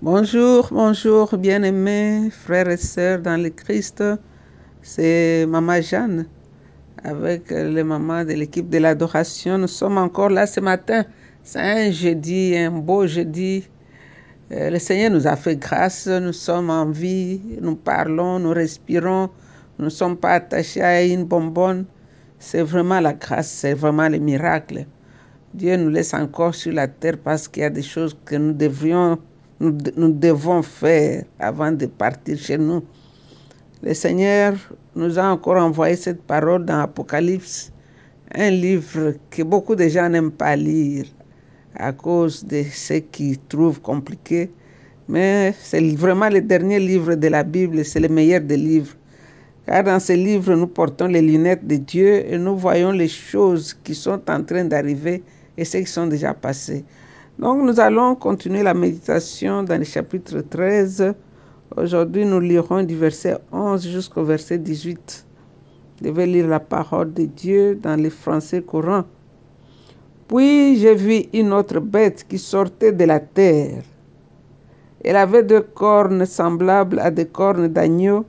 Bonjour, bonjour, bien-aimés frères et sœurs dans le Christ. C'est Maman Jeanne avec les mamans de l'équipe de l'adoration. Nous sommes encore là ce matin. C'est un jeudi, un beau jeudi. Euh, Le Seigneur nous a fait grâce. Nous sommes en vie. Nous parlons, nous respirons. Nous ne sommes pas attachés à une bonbonne. C'est vraiment la grâce, c'est vraiment le miracle. Dieu nous laisse encore sur la terre parce qu'il y a des choses que nous devrions nous, devons faire avant de partir chez nous. Le Seigneur nous a encore envoyé cette parole dans Apocalypse, un livre que beaucoup de gens n'aiment pas lire à cause de ce qu'ils trouvent compliqué. Mais c'est vraiment le dernier livre de la Bible, c'est le meilleur des livres. Car dans ce livre, nous portons les lunettes de Dieu et nous voyons les choses qui sont en train d'arriver et ceux qui sont déjà passés. Donc nous allons continuer la méditation dans le chapitre 13. Aujourd'hui, nous lirons du verset 11 jusqu'au verset 18. Je vais lire la parole de Dieu dans le français courant. Puis j'ai vu une autre bête qui sortait de la terre. Elle avait deux cornes semblables à des cornes d'agneau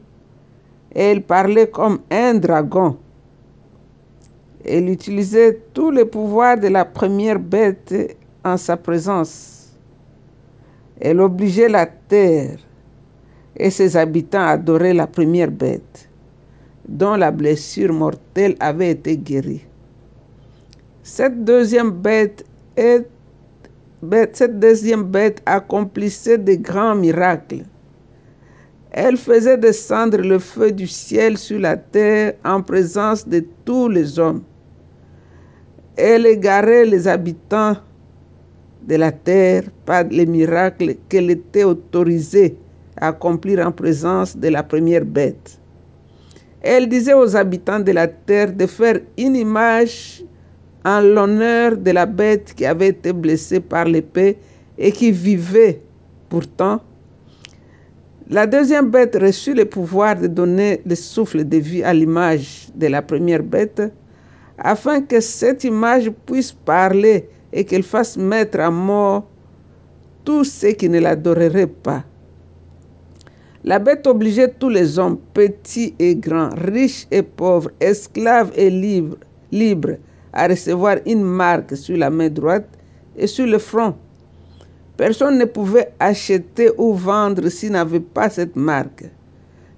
et elle parlait comme un dragon. Elle utilisait tous les pouvoirs de la première bête sa présence. Elle obligeait la terre et ses habitants à adorer la première bête, dont la blessure mortelle avait été guérie. Cette deuxième bête, cette deuxième bête accomplissait de grands miracles. Elle faisait descendre le feu du ciel sur la terre en présence de tous les hommes. Elle égarait les habitants de la terre par les miracles qu'elle était autorisée à accomplir en présence de la première bête. Elle disait aux habitants de la terre de faire une image en l'honneur de la bête qui avait été blessée par l'épée et qui vivait pourtant. La deuxième bête reçut le pouvoir de donner le souffle de vie à l'image de la première bête, afin que cette image puisse parler et qu'elle fasse mettre à mort tous ceux qui ne l'adoreraient pas. La bête obligeait tous les hommes, petits et grands, riches et pauvres, esclaves et libres, libres, à recevoir une marque sur la main droite et sur le front. Personne ne pouvait acheter ou vendre s'il n'avait pas cette marque,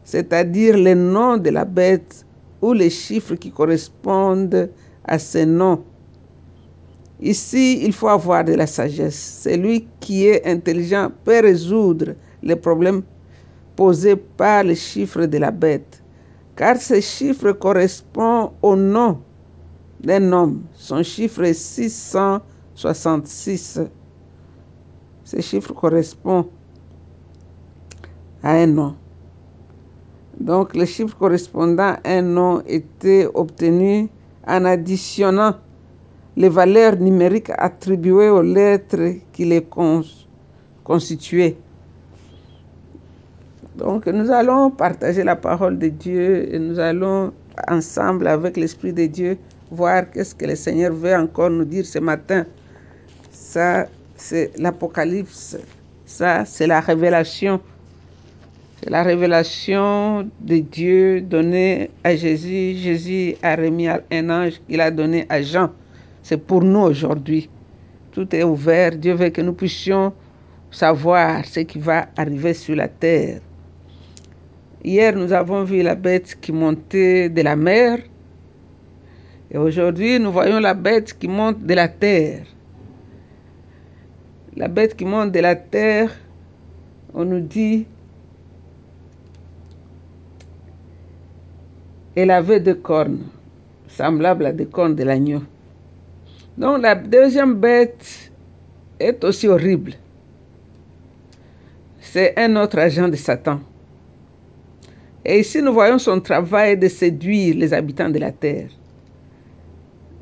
c'est-à-dire le nom de la bête ou les chiffres qui correspondent à ce nom Ici, il faut avoir de la sagesse. Celui qui est intelligent peut résoudre les problèmes posés par les chiffres de la bête, car ces chiffres correspondent au nom d'un homme. Son chiffre est 666. Ces chiffres correspondent à un nom. Donc, les chiffres correspondant à un nom étaient obtenus en additionnant les valeurs numériques attribuées aux lettres qui les constituaient. Donc nous allons partager la parole de Dieu et nous allons ensemble avec l'Esprit de Dieu voir qu'est-ce que le Seigneur veut encore nous dire ce matin. Ça, c'est l'Apocalypse. Ça, c'est la révélation. C'est la révélation de Dieu donnée à Jésus. Jésus a remis un ange qu'il a donné à Jean. C'est pour nous aujourd'hui. Tout est ouvert. Dieu veut que nous puissions savoir ce qui va arriver sur la terre. Hier, nous avons vu la bête qui montait de la mer. Et aujourd'hui, nous voyons la bête qui monte de la terre. La bête qui monte de la terre, on nous dit, elle avait deux cornes, semblables à des cornes de l'agneau. Donc la deuxième bête est aussi horrible. C'est un autre agent de Satan. Et ici, nous voyons son travail de séduire les habitants de la terre.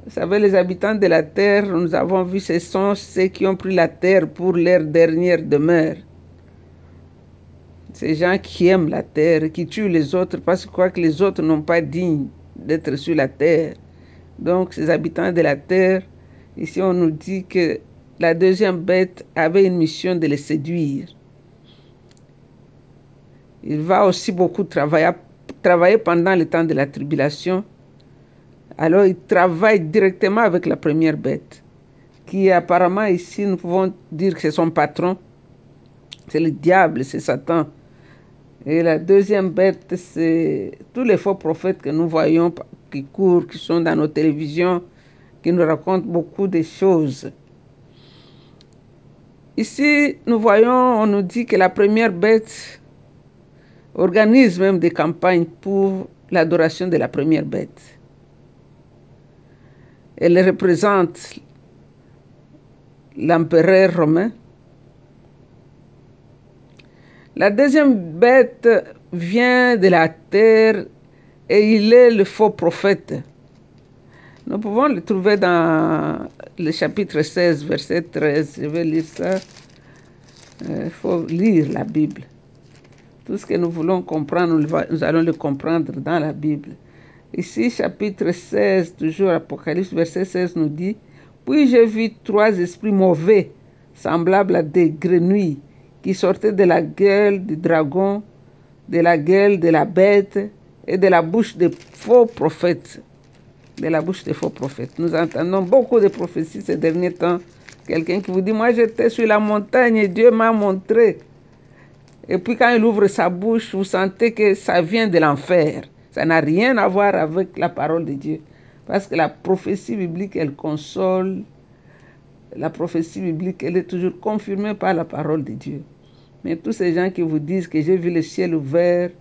Vous savez, les habitants de la terre, nous avons vu, ce sont ceux qui ont pris la terre pour leur dernière demeure. Ces gens qui aiment la terre, qui tuent les autres parce qu'ils croient que les autres n'ont pas digne d'être sur la terre. Donc, ces habitants de la terre, ici on nous dit que la deuxième bête avait une mission de les séduire. Il va aussi beaucoup travailler, pendant le temps de la tribulation. Alors il travaille directement avec la première bête, qui apparemment ici nous pouvons dire que c'est son patron. C'est le diable, c'est Satan. Et la deuxième bête, c'est tous les faux prophètes que nous voyons qui courent, qui sont dans nos télévisions, qui nous racontent beaucoup de choses. Ici, nous voyons, on nous dit que la première bête organise même des campagnes pour l'adoration de la première bête. Elle représente l'empereur romain. La deuxième bête vient de la terre et il est le faux prophète. Nous pouvons le trouver dans le chapitre 16, verset 13. Je vais lire ça. Il euh, faut lire la Bible. Tout ce que nous voulons comprendre, nous allons le comprendre dans la Bible. Ici, chapitre 16, toujours Apocalypse, verset 16 nous dit, Puis j'ai vu trois esprits mauvais, semblables à des grenouilles, qui sortaient de la gueule du dragon, de la gueule de la bête et de la bouche des faux prophètes. De la bouche des faux prophètes. Nous entendons beaucoup de prophéties ces derniers temps. Quelqu'un qui vous dit, moi j'étais sur la montagne et Dieu m'a montré. Et puis quand il ouvre sa bouche, vous sentez que ça vient de l'enfer. Ça n'a rien à voir avec la parole de Dieu. Parce que la prophétie biblique, elle console. La prophétie biblique, elle est toujours confirmée par la parole de Dieu. Mais tous ces gens qui vous disent que j'ai vu le ciel ouvert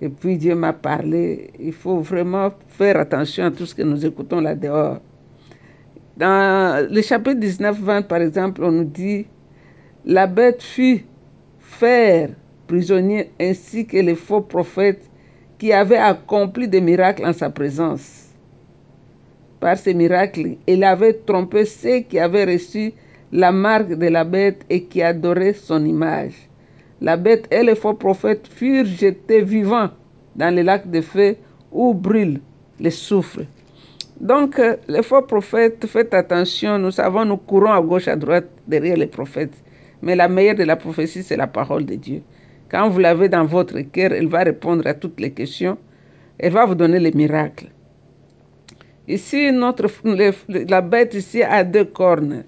et puis Dieu m'a parlé, il faut vraiment faire attention à tout ce que nous écoutons là dehors. Dans le chapitre 19-20, par exemple, on nous dit, la bête fut faire prisonnier ainsi que les faux prophètes qui avait accompli des miracles en sa présence. Par ces miracles, il avait trompé ceux qui avaient reçu la marque de la bête et qui adoraient son image. La bête et les faux prophètes furent jetés vivants dans le lac de feu où brûlent les soufre. Donc, euh, les faux prophètes, faites attention, nous savons, nous courons à gauche, à droite derrière les prophètes. Mais la meilleure de la prophétie, c'est la parole de Dieu. Quand vous l'avez dans votre cœur, elle va répondre à toutes les questions. Elle va vous donner les miracles. Ici, notre, la bête ici a deux cornes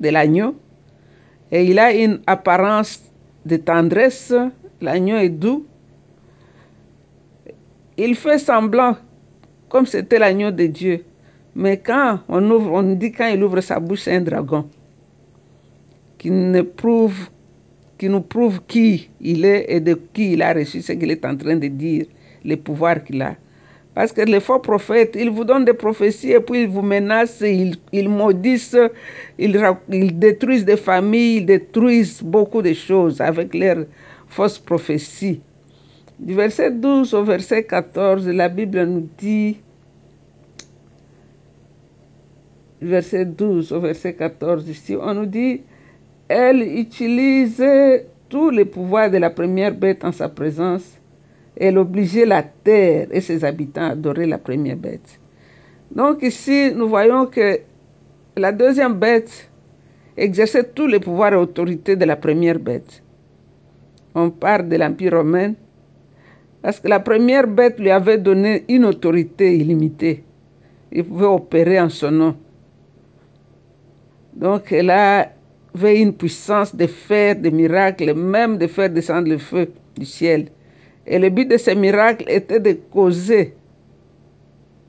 de l'agneau et il a une apparence de tendresse. L'agneau est doux. Il fait semblant comme c'était l'agneau de Dieu. Mais quand on ouvre, dit quand il ouvre sa bouche, c'est un dragon qui ne prouve qui nous prouve qui il est et de qui il a reçu ce qu'il est en train de dire, les pouvoirs qu'il a. Parce que les faux prophètes, ils vous donnent des prophéties et puis ils vous menacent, ils, ils maudissent, ils, ils, détruisent des familles, ils détruisent beaucoup de choses avec leurs fausses prophéties. Du verset 12 au verset 14, la Bible nous dit, verset 12 au verset 14 ici, on nous dit, elle utilisait tous les pouvoirs de la première bête en sa présence. Elle obligeait la terre et ses habitants à adorer la première bête. Donc ici, nous voyons que la deuxième bête exerçait tous les pouvoirs et autorités de la première bête. On parle de l'Empire romain parce que la première bête lui avait donné une autorité illimitée. Il pouvait opérer en son nom. Donc elle avait une puissance de faire des miracles, même de faire descendre le feu du ciel. Et le but de ces miracles était de causer,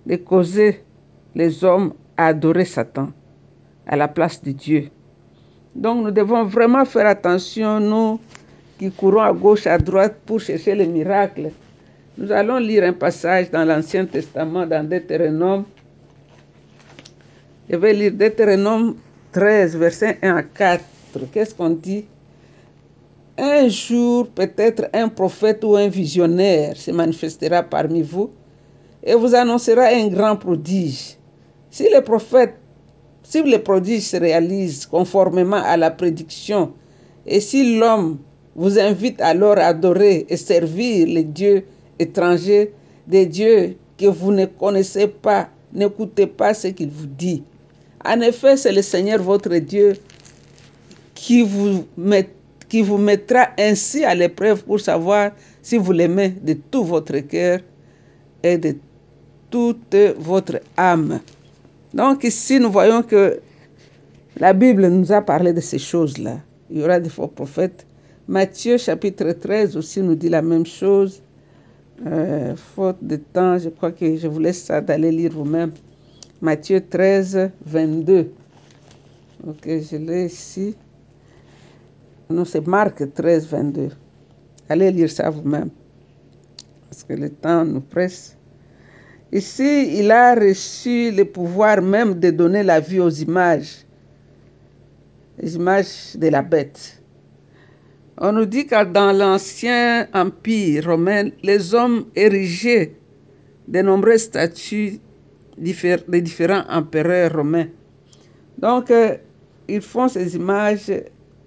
de causer les hommes à adorer Satan à la place de Dieu. Donc nous devons vraiment faire attention, nous qui courons à gauche, à droite pour chercher les miracles. Nous allons lire un passage dans l'Ancien Testament, dans Deutéronome. Je vais lire Deutéronome 13, verset 1 à 4. Qu'est-ce qu'on dit? Un jour, peut-être un prophète ou un visionnaire se manifestera parmi vous et vous annoncera un grand prodige. Si le prophète, si le prodige se réalise conformément à la prédiction et si l'homme vous invite alors à adorer et servir les dieux étrangers, des dieux que vous ne connaissez pas, n'écoutez pas ce qu'il vous dit. En effet, c'est le Seigneur votre Dieu qui vous, met, qui vous mettra ainsi à l'épreuve pour savoir si vous l'aimez de tout votre cœur et de toute votre âme. Donc ici, nous voyons que la Bible nous a parlé de ces choses-là. Il y aura des faux prophètes. Matthieu chapitre 13 aussi nous dit la même chose. Euh, faute de temps, je crois que je vous laisse ça d'aller lire vous-même. Matthieu 13, 22. Ok, je l'ai ici. Non, c'est Marc 13, 22. Allez lire ça vous-même. Parce que le temps nous presse. Ici, il a reçu le pouvoir même de donner la vie aux images. Les images de la bête. On nous dit que dans l'ancien empire romain, les hommes érigeaient de nombreuses statues des différents empereurs romains. Donc, euh, ils font ces images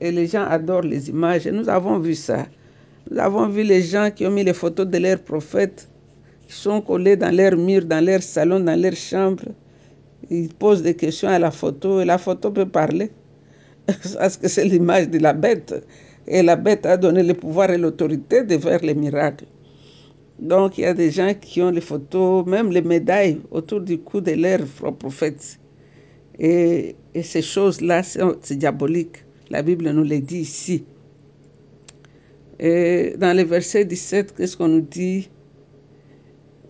et les gens adorent les images. nous avons vu ça. Nous avons vu les gens qui ont mis les photos de leurs prophètes, qui sont collés dans leurs murs, dans leur salon, dans leur chambre. Ils posent des questions à la photo et la photo peut parler. Parce que c'est l'image de la bête. Et la bête a donné le pouvoir et l'autorité de faire les miracles. Donc il y a des gens qui ont les photos, même les médailles autour du cou de leurs prophètes. Et, et ces choses-là, c'est diabolique. La Bible nous le dit ici. Et dans le verset 17, qu'est-ce qu'on nous dit?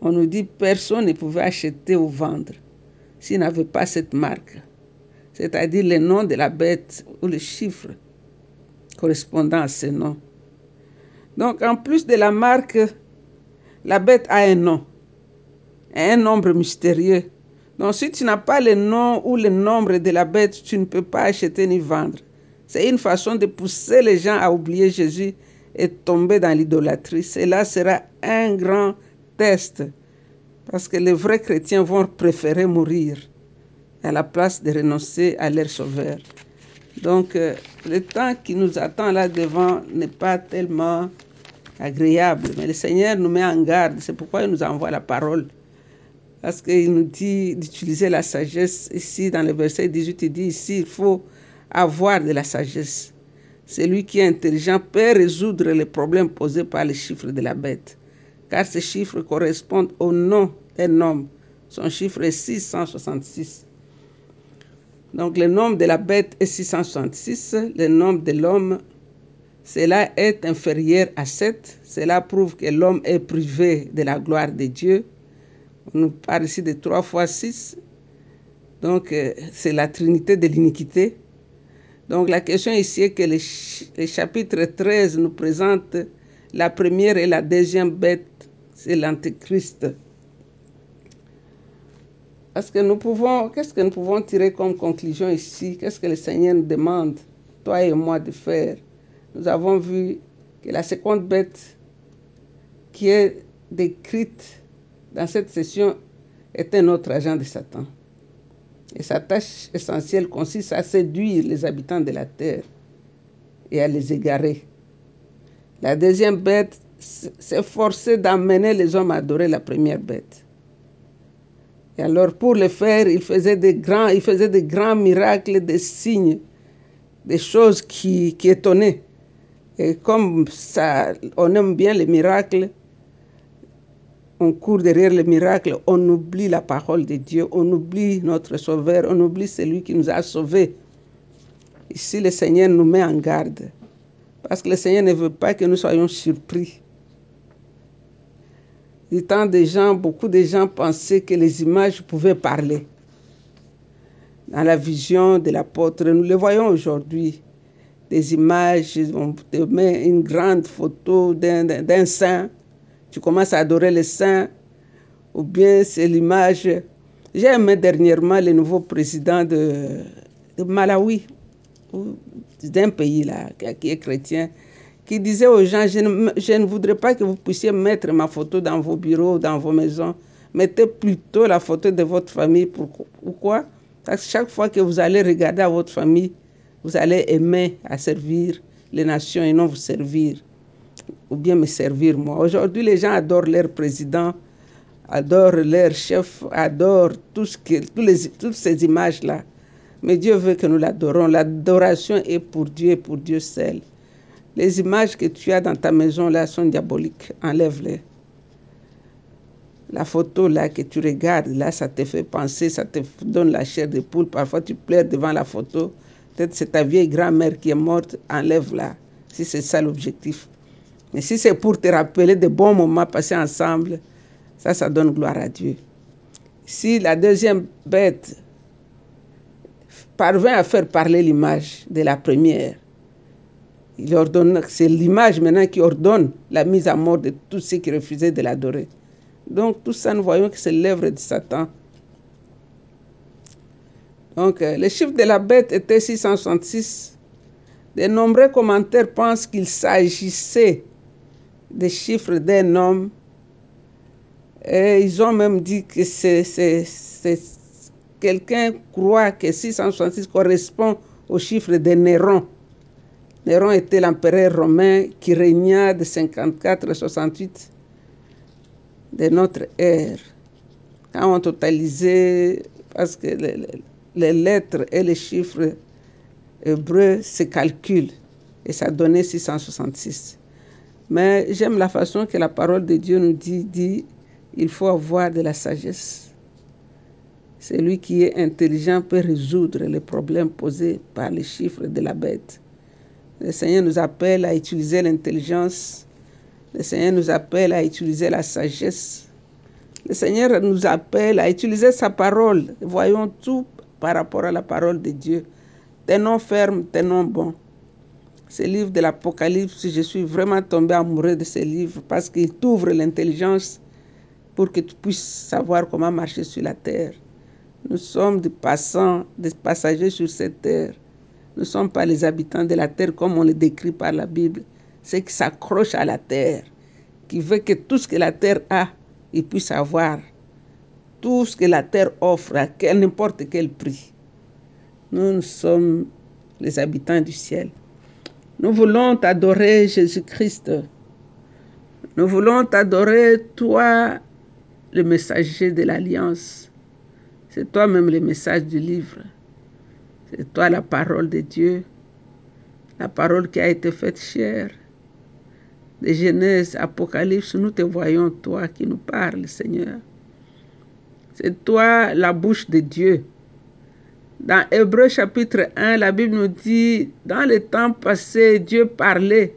On nous dit personne ne pouvait acheter ou vendre s'il n'avait pas cette marque, c'est-à-dire le nom de la bête ou le chiffre correspondant à ce nom. Donc en plus de la marque, la bête a un nom, un nombre mystérieux. Donc si tu n'as pas le nom ou le nombre de la bête, tu ne peux pas acheter ni vendre. C'est une façon de pousser les gens à oublier Jésus et tomber dans l'idolâtrie. Cela sera un grand test parce que les vrais chrétiens vont préférer mourir à la place de renoncer à leur sauveur. Donc, euh, le temps qui nous attend là devant n'est pas tellement agréable, mais le Seigneur nous met en garde. C'est pourquoi il nous envoie la parole. Parce qu'il nous dit d'utiliser la sagesse. Ici, dans le verset 18, il dit ici, il faut avoir de la sagesse. Celui qui est intelligent peut résoudre les problèmes posés par les chiffres de la bête, car ces chiffres correspondent au nom d'un homme. Son chiffre est 666. Donc le nombre de la bête est 666, le nombre de l'homme, cela est inférieur à 7. Cela prouve que l'homme est privé de la gloire de Dieu. On nous parle ici de 3 fois 6. Donc euh, c'est la trinité de l'iniquité. Donc la question ici est que le, chapitre 13 nous présente la première et la deuxième bête, c'est l'antéchrist. Est-ce que nous pouvons, qu'est-ce que nous pouvons tirer comme conclusion ici? Qu'est-ce que le Seigneur nous demande, toi et moi, de faire? Nous avons vu que la seconde bête qui est décrite dans cette session est un autre agent de Satan. Et sa tâche essentielle consiste à séduire les habitants de la terre et à les égarer. La deuxième bête s'efforçait d'amener les hommes à adorer la première bête. Et alors pour le faire, il faisait des grands, il faisait des grands miracles, des signes, des choses qui, qui étonnaient. Et comme ça, on aime bien les miracles, on court derrière les miracles, on oublie la parole de Dieu, on oublie notre Sauveur, on oublie celui qui nous a sauvés. Ici, le Seigneur nous met en garde. Parce que le Seigneur ne veut pas que nous soyons surpris. Du temps des gens, beaucoup de gens pensaient que les images pouvaient parler. Dans la vision de l'apôtre, nous le voyons aujourd'hui. Des images, on te met une grande photo d'un saint tu commences à adorer les saints, ou bien c'est l'image. J'ai aimé dernièrement le nouveau président de, Malawi, d'un pays là, qui est chrétien, qui disait aux gens, je ne, je ne, voudrais pas que vous puissiez mettre ma photo dans vos bureaux, dans vos maisons. Mettez plutôt la photo de votre famille. Pourquoi? Parce que chaque fois que vous allez regarder à votre famille, vous allez aimer à servir les nations et non vous servir ou bien me servir moi. Aujourd'hui, les gens adorent leur président, adorent leur chef, adorent tout ce que, toutes ces images-là. Mais Dieu veut que nous l'adorons. L'adoration est pour Dieu et pour Dieu seul. Les images que tu as dans ta maison là sont diaboliques. Enlève-les. La photo là que tu regardes, là, ça te fait penser, ça te donne la chair de poule. Parfois, tu pleures devant la photo. Peut-être c'est ta vieille grand-mère qui est morte. Enlève-la, si c'est ça l'objectif. Mais si c'est pour te rappeler de bons moments passés ensemble, ça, ça donne gloire à Dieu. Si la deuxième bête parvient à faire parler l'image de la première, il ordonne, c'est l'image maintenant qui ordonne la mise à mort de tous ceux qui refusaient de l'adorer. Donc tout ça, nous voyons que c'est l'œuvre de Satan. Donc euh, le chiffre de la bête était 666. De nombreux commentaires pensent qu'il s'agissait des chiffres d'un homme. Et ils ont même dit que c'est, quelqu'un croit que 666 correspond au chiffre de Néron. Néron était l'empereur romain qui régna de 54 à 68 de notre ère. Quand on totalisait, parce que les, les lettres et les chiffres hébreux se calculent, et ça donnait 666. Mais j'aime la façon que la parole de Dieu nous dit, dit, il faut avoir de la sagesse. Celui qui est intelligent peut résoudre les problèmes posés par les chiffres de la bête. Le Seigneur nous appelle à utiliser l'intelligence. Le Seigneur nous appelle à utiliser la sagesse. Le Seigneur nous appelle à utiliser sa parole. Voyons tout par rapport à la parole de Dieu. Tenons ferme, tenons bon ce livre de l'Apocalypse, je suis vraiment tombé amoureux de ce livre parce qu'il t'ouvre l'intelligence pour que tu puisses savoir comment marcher sur la terre. Nous sommes des passants, des passagers sur cette terre. Nous ne sommes pas les habitants de la terre comme on le décrit par la Bible. C'est qui s'accroche à la terre, qui veut que tout ce que la terre a, il puisse avoir. Tout ce que la terre offre à n'importe quel prix. Nous, nous sommes les habitants du ciel. Nous voulons t'adorer, Jésus-Christ. Nous voulons t'adorer, toi, le messager de l'Alliance. C'est toi-même le message du livre. C'est toi la parole de Dieu, la parole qui a été faite chère. De Genèse, Apocalypse, nous te voyons, toi qui nous parles, Seigneur. C'est toi la bouche de Dieu. Dans Hébreu chapitre 1, la Bible nous dit, dans le temps passé, Dieu parlait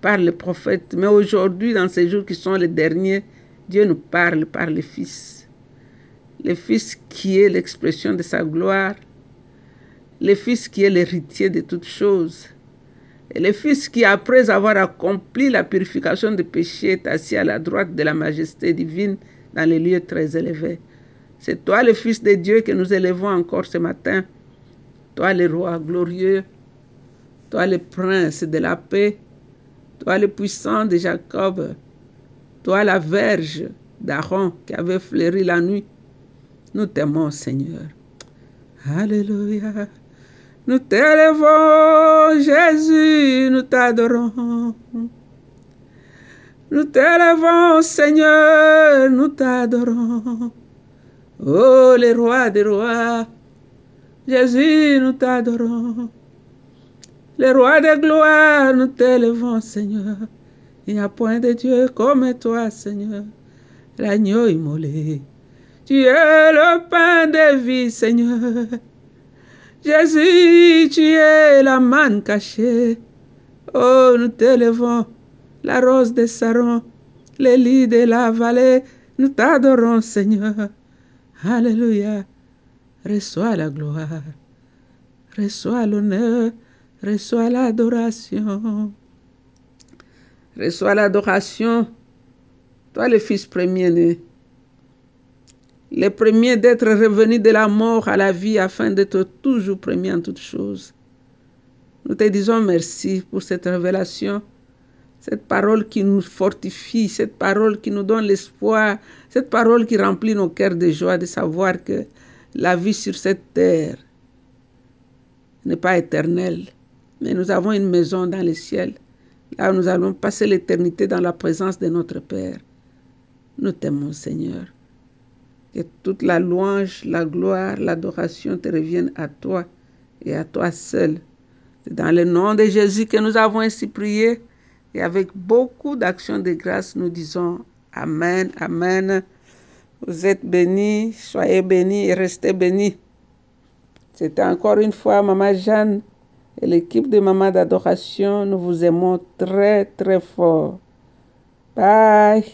par les prophètes, mais aujourd'hui, dans ces jours qui sont les derniers, Dieu nous parle par le Fils. Le Fils qui est l'expression de sa gloire, le Fils qui est l'héritier de toutes choses, et le Fils qui, après avoir accompli la purification des péchés, est assis à la droite de la majesté divine dans les lieux très élevés. C'est toi le Fils de Dieu que nous élevons encore ce matin. Toi le roi glorieux. Toi le prince de la paix. Toi le puissant de Jacob. Toi la verge d'Aaron qui avait fleuri la nuit. Nous t'aimons, Seigneur. Alléluia. Nous t'élevons, Jésus, nous t'adorons. Nous t'élevons, Seigneur, nous t'adorons. Oh, les rois des rois, Jésus, nous t'adorons. Les rois de gloire, nous t'élevons, Seigneur. Il n'y a point de Dieu comme toi, Seigneur. L'agneau immolé. Tu es le pain de vie, Seigneur. Jésus, tu es la manne cachée. Oh, nous t'élevons, la rose de Saron, les lits de la vallée. Nous t'adorons, Seigneur. Alléluia. Reçois la gloire. Reçois l'honneur. Reçois l'adoration. Reçois l'adoration. Toi, le Fils premier-né. Le premier d'être revenu de la mort à la vie afin d'être toujours premier en toutes choses. Nous te disons merci pour cette révélation cette parole qui nous fortifie, cette parole qui nous donne l'espoir, cette parole qui remplit nos cœurs de joie de savoir que la vie sur cette terre n'est pas éternelle, mais nous avons une maison dans le ciel, là nous allons passer l'éternité dans la présence de notre Père. Nous t'aimons, Seigneur. Que toute la louange, la gloire, l'adoration te reviennent à toi et à toi seul. C'est dans le nom de Jésus que nous avons ainsi prié. Et avec beaucoup d'actions de grâce, nous disons Amen, Amen. Vous êtes bénis, soyez bénis et restez bénis. C'était encore une fois Maman Jeanne et l'équipe de Maman d'adoration. Nous vous aimons très, très fort. Bye.